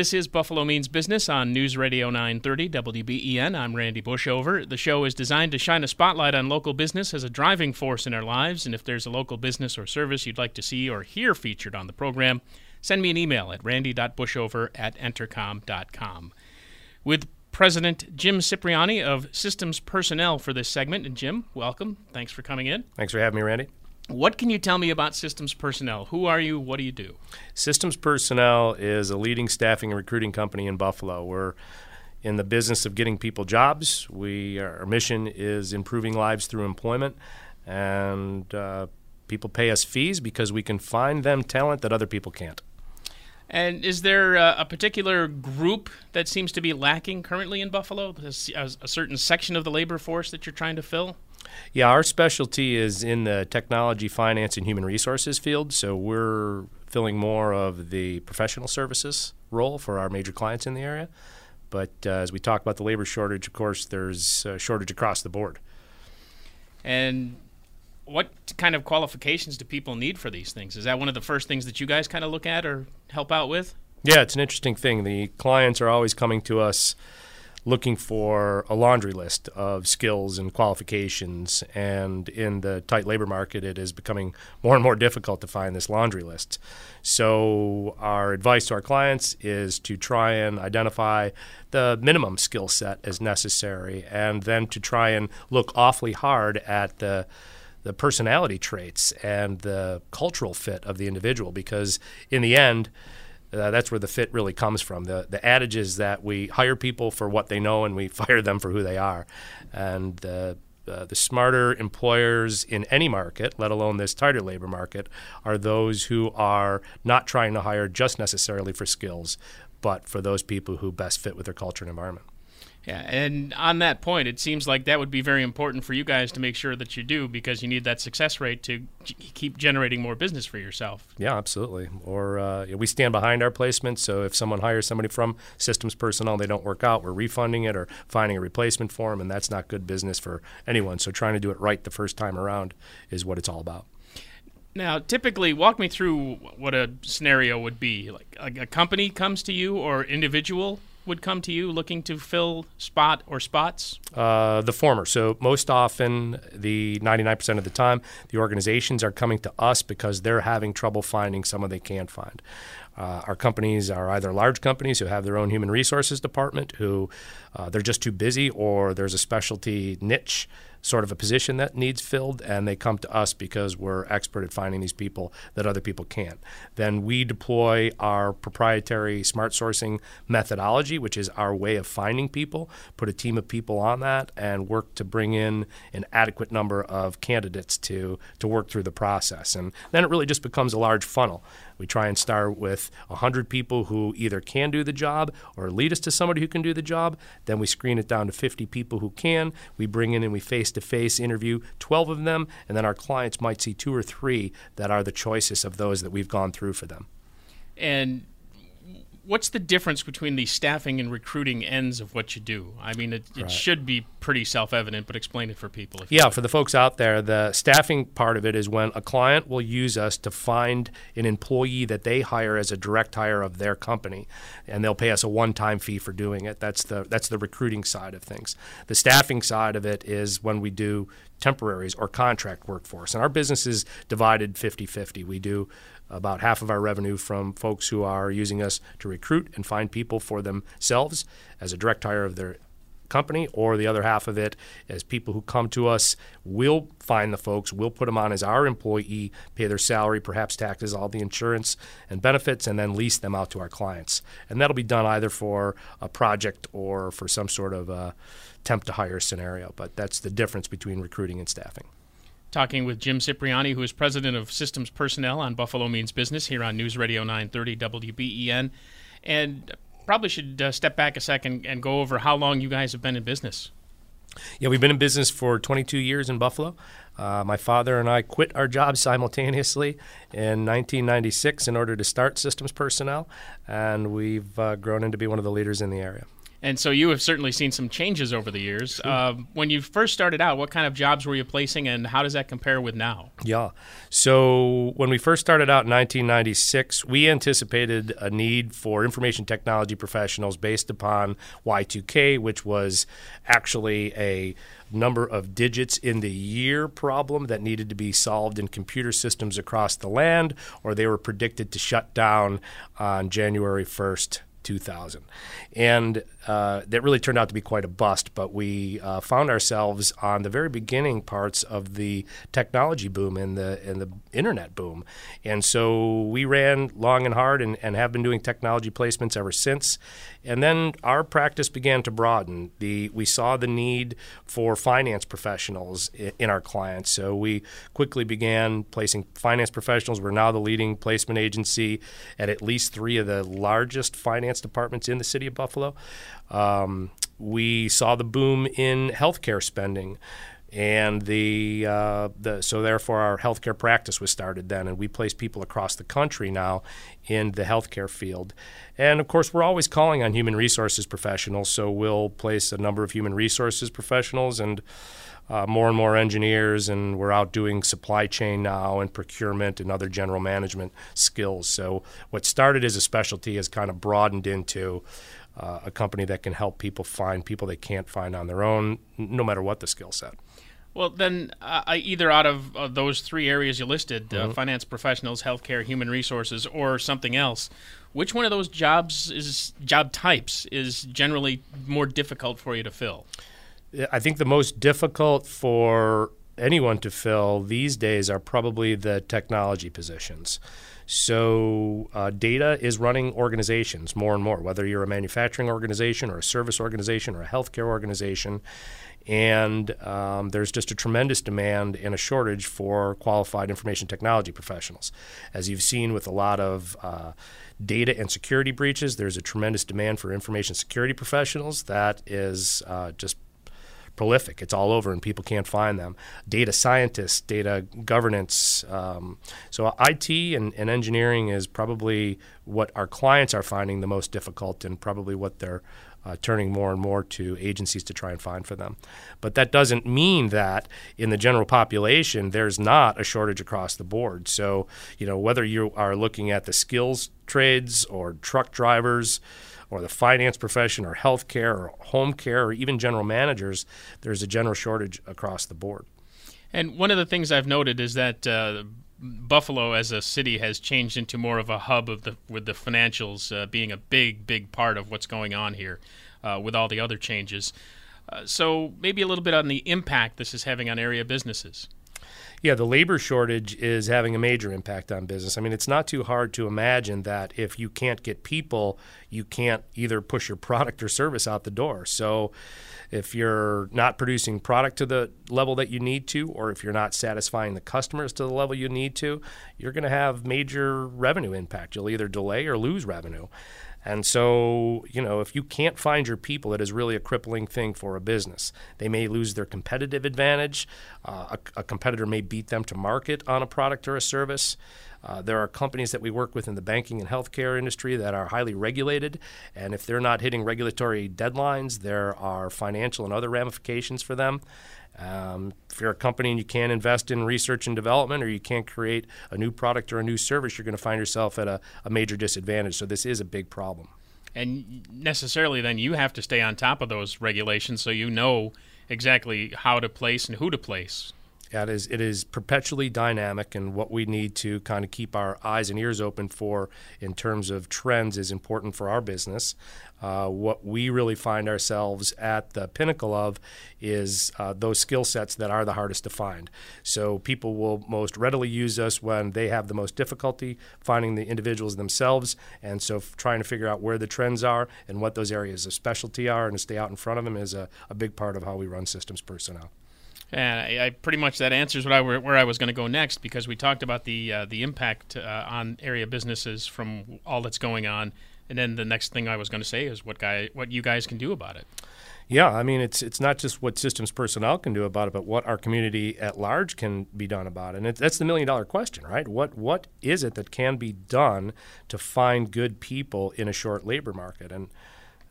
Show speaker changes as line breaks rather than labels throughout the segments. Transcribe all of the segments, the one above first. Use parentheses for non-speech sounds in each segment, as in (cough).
This is Buffalo Means Business on News Radio 930 WBEN. I'm Randy Bushover. The show is designed to shine a spotlight on local business as a driving force in our lives. And if there's a local business or service you'd like to see or hear featured on the program, send me an email at randy.bushover at entercom.com. With President Jim Cipriani of Systems Personnel for this segment. And Jim, welcome. Thanks for coming in.
Thanks for having me, Randy.
What can you tell me about Systems Personnel? Who are you? What do you do?
Systems Personnel is a leading staffing and recruiting company in Buffalo. We're in the business of getting people jobs. We our mission is improving lives through employment, and uh, people pay us fees because we can find them talent that other people can't.
And is there a, a particular group that seems to be lacking currently in Buffalo? A, a certain section of the labor force that you're trying to fill?
Yeah, our specialty is in the technology, finance, and human resources field. So we're filling more of the professional services role for our major clients in the area. But uh, as we talk about the labor shortage, of course, there's a shortage across the board.
And what kind of qualifications do people need for these things? Is that one of the first things that you guys kind of look at or help out with?
Yeah, it's an interesting thing. The clients are always coming to us looking for a laundry list of skills and qualifications. And in the tight labor market, it is becoming more and more difficult to find this laundry list. So, our advice to our clients is to try and identify the minimum skill set as necessary, and then to try and look awfully hard at the the personality traits and the cultural fit of the individual because in the end uh, that's where the fit really comes from. The the adage is that we hire people for what they know and we (laughs) fire them for who they are, and the uh, the smarter employers in any market, let alone this tighter labor market, are those who are not trying to hire just necessarily for skills, but for those people who best fit with their culture and environment.
Yeah, and on that point, it seems like that would be very important for you guys to make sure that you do because you need that success rate to g- keep generating more business for yourself.
Yeah, absolutely. Or uh, we stand behind our placements. So if someone hires somebody from systems personnel and they don't work out, we're refunding it or finding a replacement for them, and that's not good business for anyone. So trying to do it right the first time around is what it's all about.
Now, typically, walk me through what a scenario would be. Like, like a company comes to you or individual would come to you looking to fill spot or spots?
Uh, the former. So most often, the 99% of the time, the organizations are coming to us because they're having trouble finding someone they can't find. Uh, our companies are either large companies who have their own human resources department, who uh, they're just too busy, or there's a specialty niche sort of a position that needs filled, and they come to us because we're expert at finding these people that other people can't. Then we deploy our proprietary smart sourcing methodology, which is our way of finding people, put a team of people on that, and work to bring in an adequate number of candidates to, to work through the process. And then it really just becomes a large funnel. We try and start with 100 people who either can do the job or lead us to somebody who can do the job. Then we screen it down to 50 people who can. We bring in and we face to face interview 12 of them, and then our clients might see two or three that are the choicest of those that we've gone through for them.
And what's the difference between the staffing and recruiting ends of what you do? I mean, it, it right. should be pretty self-evident, but explain it for people.
yeah, for the folks out there, the staffing part of it is when a client will use us to find an employee that they hire as a direct hire of their company, and they'll pay us a one-time fee for doing it. That's the that's the recruiting side of things. The staffing side of it is when we do temporaries or contract workforce. And our business is divided 50 50. We do about half of our revenue from folks who are using us to recruit and find people for themselves as a direct hire of their company, or the other half of it as people who come to us. We'll find the folks, we'll put them on as our employee, pay their salary, perhaps taxes, all the insurance and benefits, and then lease them out to our clients. And that'll be done either for a project or for some sort of a temp to hire scenario. But that's the difference between recruiting and staffing
talking with Jim Cipriani, who is president of Systems Personnel on Buffalo Means Business here on News Radio 930 WBEN. And probably should uh, step back a second and go over how long you guys have been in business.
Yeah, we've been in business for 22 years in Buffalo. Uh, my father and I quit our jobs simultaneously in 1996 in order to start Systems Personnel, and we've uh, grown into be one of the leaders in the area.
And so you have certainly seen some changes over the years. Uh, when you first started out, what kind of jobs were you placing, and how does that compare with now?
Yeah. So when we first started out in 1996, we anticipated a need for information technology professionals based upon Y2K, which was actually a number of digits in the year problem that needed to be solved in computer systems across the land, or they were predicted to shut down on January 1st, 2000. And uh, that really turned out to be quite a bust, but we uh, found ourselves on the very beginning parts of the technology boom and the, and the internet boom. And so we ran long and hard and, and have been doing technology placements ever since. And then our practice began to broaden. The, we saw the need for finance professionals in, in our clients. So we quickly began placing finance professionals. We're now the leading placement agency at at least three of the largest finance departments in the city of Buffalo. Um, we saw the boom in healthcare spending and the, uh, the so therefore our healthcare practice was started then, and we place people across the country now in the healthcare field, and of course we're always calling on human resources professionals, so we'll place a number of human resources professionals and. Uh, more and more engineers, and we're out doing supply chain now and procurement and other general management skills. So, what started as a specialty has kind of broadened into uh, a company that can help people find people they can't find on their own, no matter what the skill set.
Well, then, uh, either out of uh, those three areas you listed uh, mm-hmm. finance professionals, healthcare, human resources, or something else which one of those jobs is job types is generally more difficult for you to fill?
I think the most difficult for anyone to fill these days are probably the technology positions. So, uh, data is running organizations more and more, whether you're a manufacturing organization or a service organization or a healthcare organization. And um, there's just a tremendous demand and a shortage for qualified information technology professionals. As you've seen with a lot of uh, data and security breaches, there's a tremendous demand for information security professionals that is uh, just prolific. It's all over, and people can't find them. Data scientists, data governance. Um, so IT and, and, engineering is probably what our clients are finding the most difficult, and probably what they're uh, turning more and more to agencies to try and find for them. But that doesn't mean that in the general population there's not a shortage across the board. So you know whether you are looking at the skills trades or truck drivers or the finance profession or healthcare or home care or even general managers, there's a general shortage across the board.
And one of the things I've noted is that uh, Buffalo as a city has changed into more of a hub of the with the financials uh, being a big, big part of what's going on here, uh, with all the other changes. Uh, so maybe a little bit on the impact this is having on area businesses.
Yeah, the labor shortage is having a major impact on business. I mean, it's not too hard to imagine that if you can't get people, you can't either push your (laughs) product or service out the door. So, if you're not producing product to the level that you need to, or if you're not satisfying the customers to the level you need to, you're going to have major revenue impact. You'll either delay or lose revenue. And so, you know, if you can't find your people, it is really a crippling thing for a business. They may lose their competitive advantage. Uh, a, a, competitor may beat them to market on a product or a service. Uh, there are companies that we work with in the banking and healthcare industry that are highly regulated, and if they're not hitting regulatory deadlines, there are financial and other ramifications for them. Um, if you're a company and you can't invest in research and development or you can't create a new product or a new service, you're going to find yourself at a, a major disadvantage. So this is a big problem.
And necessarily, then you have to stay on top of those regulations so you know exactly how to place and who to place.
It is, it is perpetually dynamic, and what we need to kind of keep our eyes and ears open for in terms of trends is important for our business. Uh, what we really find ourselves at the pinnacle of is uh, those skill sets that are the hardest to find. So people will most readily use us when they have the most difficulty finding the individuals themselves, and so f- trying to figure out where the trends are and what those areas of specialty are, and to stay out in front of them is a, a big part of how we run systems personnel.
And I, I, pretty much that answers what I were, where I was going to go next because we talked about the uh, the impact uh, on area businesses from all that's going on, And then the next thing I was going to say is what guy, what you guys can do about it.
Yeah, I mean it's it's not just what systems personnel can do about it, but what our community at large can be done about it. And it, that's the million dollar question, right? What what is it that can be done to find good people in a short labor market? And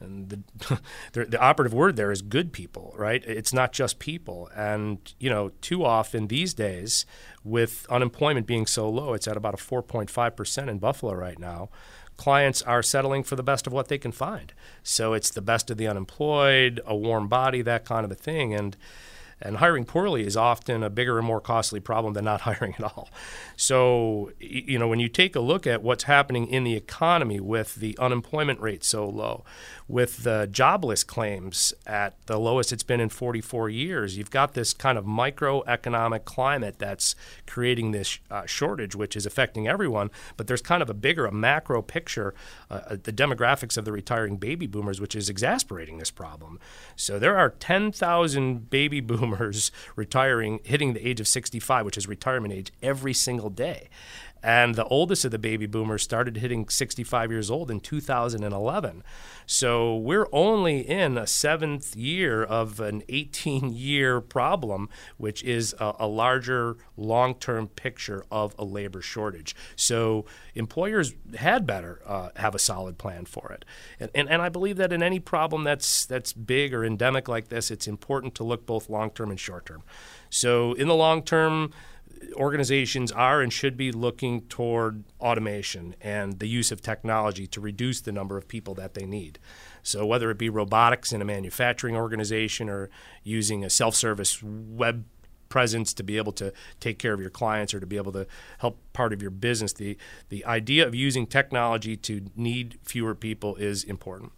and (laughs) the, the, operative word there is good people, right? It's not just people. And you know, too often these days, with unemployment being so low, it's at about a 4.5 percent in Buffalo right now clients are settling for the best of what they can find. So it's the best of the unemployed, a warm body, that kind of a thing. And and hiring poorly is often a bigger and more costly problem than not (laughs) hiring at all. So, you know, when you take a look at what's happening in the economy with the unemployment rate so low, with the jobless claims at the lowest it's been in 44 years. You've got this kind of microeconomic climate that's creating this uh, shortage, which is affecting everyone. But there's kind of a bigger, a macro picture, uh, uh the demographics of the retiring baby boomers, which is exasperating this problem. So there are 10,000 baby (laughs) boomers retiring, hitting the age of 65, which is retirement age, every single day. And the oldest of the baby boomers started hitting 65 years old in 2011. So we're only in a seventh year of an 18 year problem, which is a, a larger long term picture of a labor shortage. So employers had better uh, have a solid plan for it. And, and, and I believe that in any problem that's, that's big or endemic like this, it's important to look both long term and short term. So in the long term, organizations are and should be looking toward automation and the use of technology to reduce the number of people that they need. So, whether it be robotics in a manufacturing organization or using a self service web presence to be able to take care of your clients or to be able to help part of your business, the, the idea of using technology to need fewer people is important.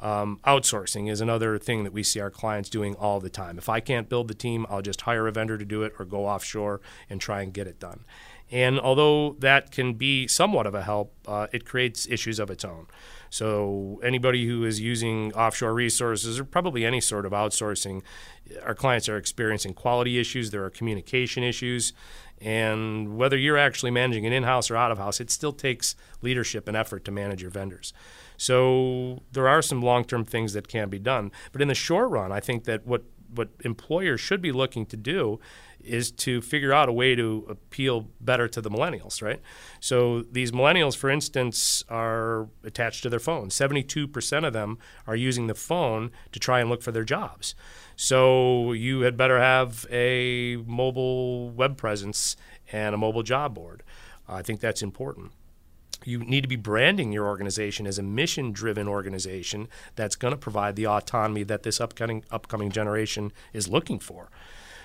Um, outsourcing is another thing that we see our clients doing all the time. If I can't build the team, I'll just hire a vendor to do it or go offshore and try and get it done. And although that can be somewhat of a help, uh, it creates issues of its own. So, anybody who is using offshore resources or probably any sort of outsourcing, our clients are experiencing quality issues, there are communication issues, and whether you're actually managing it in house or out of house, it still takes leadership and effort to manage your vendors. So there are some long-term things that can be done, but in the short run, I think that what what employers should be looking to do is to figure out a way to appeal better to the millennials, right? So these millennials, for instance, are attached to their phones. 72% of them are using the phone to try and look for their jobs. So you had better have a mobile web presence and a mobile job board. I think that's important you need to be branding your organization as a mission driven organization that's going to provide the autonomy that this upcoming upcoming generation is looking for.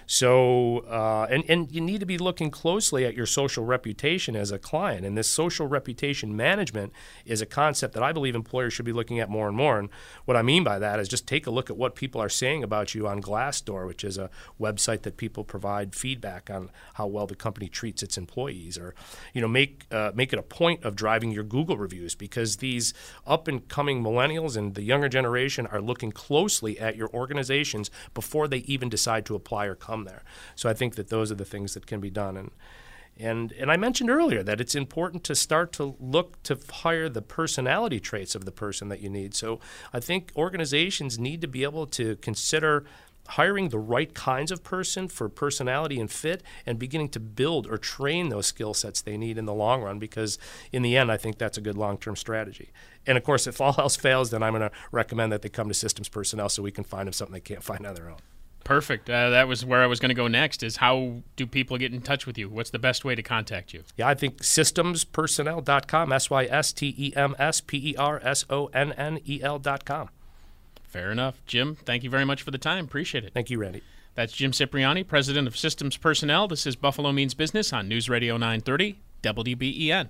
So, uh, and, and you need to be looking closely at your social reputation as a client. And this social reputation management is a concept that I believe employers should be looking at more and more. And what I mean by that is just take a look at what people are saying about you on Glassdoor, which is a website that people provide feedback on how well the company treats its employees. Or, you know, make, uh, make it a point of driving your Google reviews because these up and coming millennials and the younger generation are looking closely at your organizations before they even decide to apply or come come there. So I think that those are the things that can be done. And and and I mentioned earlier that it's important to start to look to hire the personality traits of the person that you need. So I think organizations need to be able to consider hiring the right kinds of person for personality and fit and beginning to build or train those skill sets they need in the long run because in the end I think that's a good long-term strategy. And of course if all else fails then I'm going to recommend that they come to systems personnel so we can find them something they can't find on their own.
Perfect. Uh, that was where I was going to go next. Is how do people get in touch with you? What's the best way to contact you?
Yeah, I think systemspersonnel.com. S y s t e m s p e r s o n n e l.com.
Fair enough, Jim. Thank you very much for the time. Appreciate it.
Thank you, Randy.
That's Jim Cipriani, president of Systems Personnel. This is Buffalo Means Business on News Radio 930 WBEN.